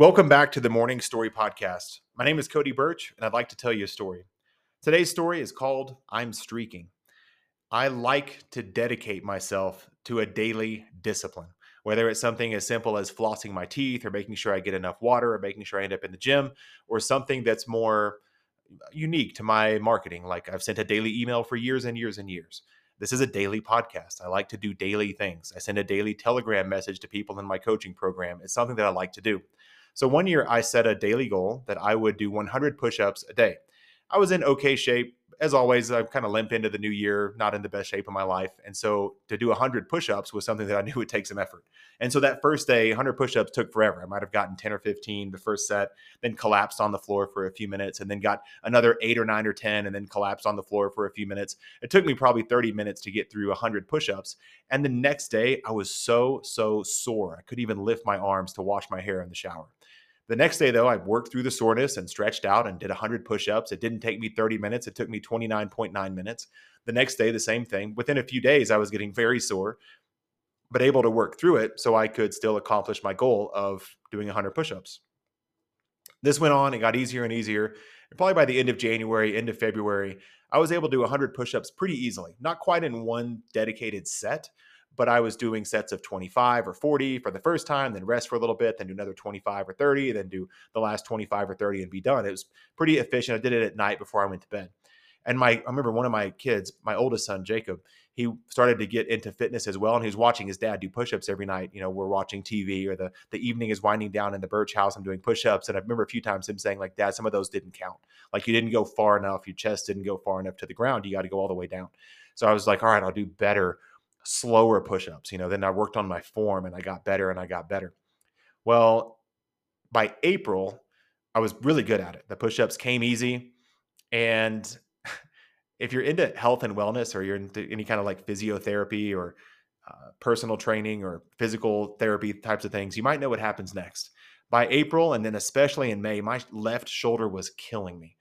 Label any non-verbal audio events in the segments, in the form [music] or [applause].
Welcome back to the Morning Story Podcast. My name is Cody Birch, and I'd like to tell you a story. Today's story is called I'm Streaking. I like to dedicate myself to a daily discipline, whether it's something as simple as flossing my teeth or making sure I get enough water or making sure I end up in the gym, or something that's more unique to my marketing. Like I've sent a daily email for years and years and years. This is a daily podcast. I like to do daily things. I send a daily telegram message to people in my coaching program. It's something that I like to do. So one year I set a daily goal that I would do 100 push ups a day. I was in okay shape. As always, I kind of limp into the new year, not in the best shape of my life. And so to do 100 push ups was something that I [laughs] knew would take some effort. And so that first day, 100 push ups took forever. I might have gotten 10 or 15 the first set, then collapsed on the floor for a few minutes, and then got another eight or nine or 10, and then collapsed on the floor for a few minutes. It took me probably 30 minutes to get through 100 push ups. And the next day, I was so, so sore. I couldn't even lift my arms to wash my hair in the shower. The next day, though, I worked through the soreness and stretched out and did 100 push ups. It didn't take me 30 minutes, it took me 29.9 minutes. The next day, the same thing. Within a few days, I was getting very sore, but able to work through it so I could still accomplish my goal of doing 100 push ups. This went on, it got easier and easier. And probably by the end of January, end of February, I was able to do 100 push ups pretty easily, not quite in one dedicated set, but I was doing sets of 25 or 40 for the first time, then rest for a little bit, then do another 25 or 30, then do the last 25 or 30 and be done. It was pretty efficient. I did it at night before I went to bed. And my, I remember one of my kids, my oldest son, Jacob, he started to get into fitness as well. And he was watching his dad do push-ups every night. You know, we're watching TV or the, the evening is winding down in the Birch house. I'm doing push-ups. And I remember a few times him saying like, dad, some of those didn't count. Like you didn't go far enough. Your chest didn't go far enough to the ground. You got to go all the way down. So I was like, all right, I'll do better slower push-ups you know then i worked on my form and i got better and i got better. Well by april i was really good at it. The push-ups came easy and [laughs] if you're into health and wellness or you're into any kind of like physiotherapy or uh, personal training or physical therapy types of things you might know what happens next. By april and then especially in may my left shoulder was killing me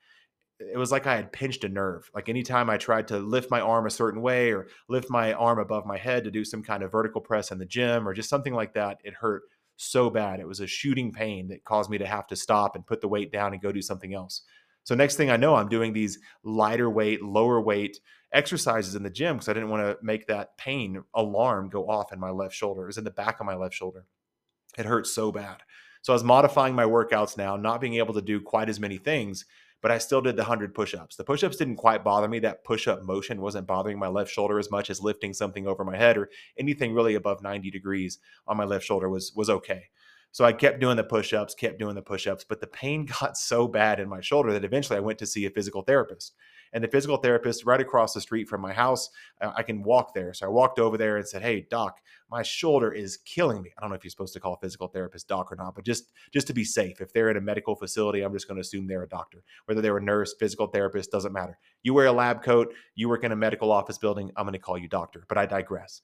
it was like I had pinched a nerve. Like anytime I tried to lift my arm a certain way or lift my arm above my head to do some kind of vertical press in the gym or just something like that, it hurt so bad. It was a shooting pain that caused me to have to stop and put the weight down and go do something else. So next thing I know, I'm doing these lighter weight, lower weight exercises in the gym because I didn't want to make that pain alarm go off in my left shoulder. It was in the back of my left shoulder. It hurt so bad. So I was modifying my workouts now, not being able to do quite as many things but I still did the 100 push ups. The push ups didn't quite bother me. That push up motion wasn't bothering my left shoulder as much as lifting something over my head or anything really above 90 degrees on my left shoulder was, was okay. So I kept doing the push ups, kept doing the push ups, but the pain [laughs] got so bad in my shoulder that eventually I went to see a physical therapist and the physical therapist right across the street from my house. Uh, I can walk there. So I walked over there and said, "Hey, doc, my shoulder is killing me." I don't know if you're supposed to call a physical therapist doc or not, but just just to be safe, if they're in a medical facility, I'm just going to assume they're a doctor. Whether they're a nurse, physical therapist, doesn't matter. You wear a lab coat, you work in a medical office building, I'm going to call you doctor. But I digress.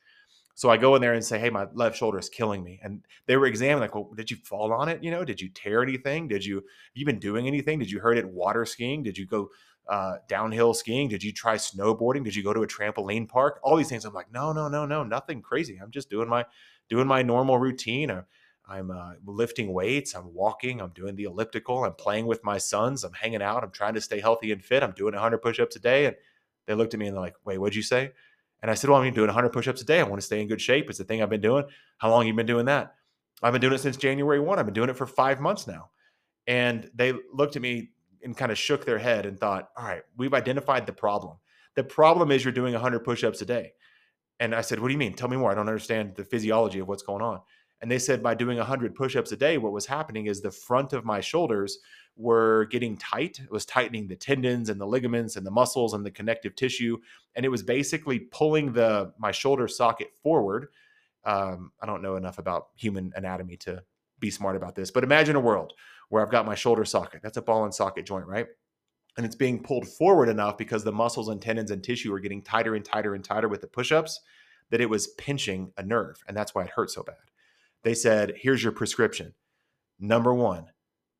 So I go in there and say, "Hey, my left shoulder is killing me." And they were examining, like, "Well, did you fall on it? You know, did you tear anything? Did you have you been doing anything? Did you hurt it water skiing? Did you go uh, downhill skiing? Did you try snowboarding? Did you go to a trampoline park? All these things. I'm like, no, no, no, no, nothing crazy. I'm just doing my doing my normal routine. I'm, I'm uh, lifting weights. I'm walking. I'm doing the elliptical. I'm playing with my sons. I'm hanging out. I'm trying to stay healthy and fit. I'm doing 100 push-ups a day. And they looked at me and they're like, wait, what'd you say? And I said, well, I'm doing 100 push-ups a day. I want to stay in good shape. It's the thing I've been doing. How long have you been doing that? I've been doing it since January 1. I've been doing it for five months now. And they looked at me and kind of shook their head and thought, all right, we've identified the problem. The problem is you're doing 100 push ups a day. And I said, what do you mean? Tell me more. I don't understand the physiology of what's going on. And they said, by doing 100 push ups a day, what was happening is the front of my shoulders were getting tight. It was tightening the tendons and the ligaments and the muscles and the connective tissue. And it was basically pulling the my shoulder socket forward. Um, I don't know enough about human anatomy to be smart about this, but imagine a world where I've got my shoulder socket. That's a ball and socket joint, right? And it's being pulled forward enough because the muscles and tendons and tissue are getting tighter and tighter and tighter with the push ups that it was pinching a nerve. And that's why it hurt so bad. They said, here's your prescription. Number one,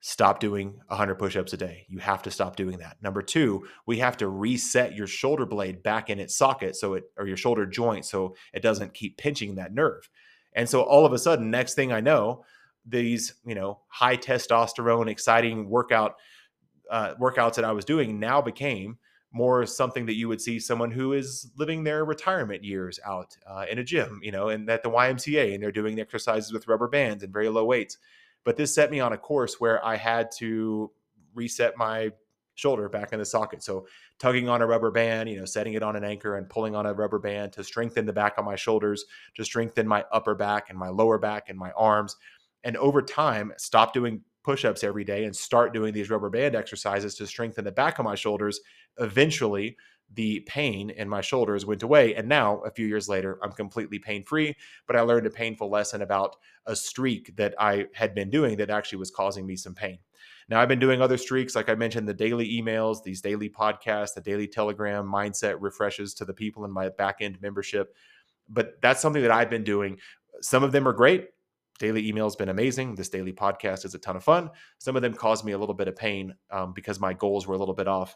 stop doing 100 push ups a day. You have to stop doing that. Number two, we have to reset your shoulder blade back in its socket so it, or your shoulder joint, so it doesn't keep pinching that nerve. And so all of a sudden, next thing I know, these, you know, high testosterone, exciting workout uh, workouts that I was doing now became more something that you would see someone who is living their retirement years out uh, in a gym, you know, and at the YMCA, and they're doing exercises with rubber bands and very low weights. But this set me on a course where I had to reset my shoulder back in the socket. So tugging on a rubber band, you know, setting it on an anchor and pulling on a rubber band to strengthen the back of my shoulders, to strengthen my upper back and my lower back and my arms. And over time, stop doing push-ups every day and start doing these rubber band exercises to strengthen the back of my shoulders. Eventually, the pain in my shoulders went away. And now, a few years later, I'm completely pain free. But I learned a painful lesson about a streak that I had been doing that actually was causing me some pain. Now, I've been doing other streaks, like I mentioned, the daily emails, these daily podcasts, the daily Telegram mindset refreshes to the people in my back end membership. But that's something that I've been doing. Some of them are great. Daily email has been amazing. This daily podcast is a ton of fun. Some of them caused me a little bit of pain um, because my goals were a little bit off.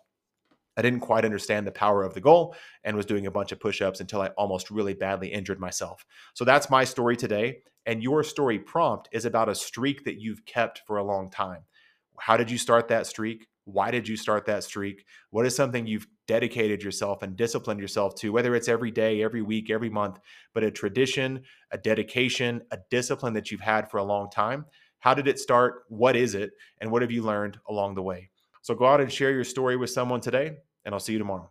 I didn't quite understand the power of the goal and was doing a bunch of push ups until I almost really badly injured myself. So that's my story today. And your story prompt is about a streak that you've kept for a long time. How did you start that streak? Why did you start that streak? What is something you've dedicated yourself and disciplined yourself to, whether it's every day, every week, every month, but a tradition, a dedication, a discipline that you've had for a long time? How did it start? What is it? And what have you learned along the way? So go out and share your story with someone today, and I'll see you tomorrow.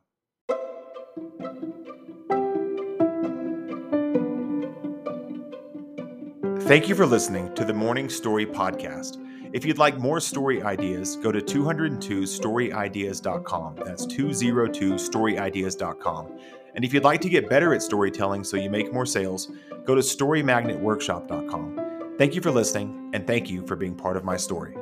Thank you for listening to the Morning Story Podcast. If you'd like more story ideas, go to 202storyideas.com. That's 202storyideas.com. And if you'd like to get better at storytelling so you make more sales, go to storymagnetworkshop.com. Thank you for listening, and thank you for being part of my story.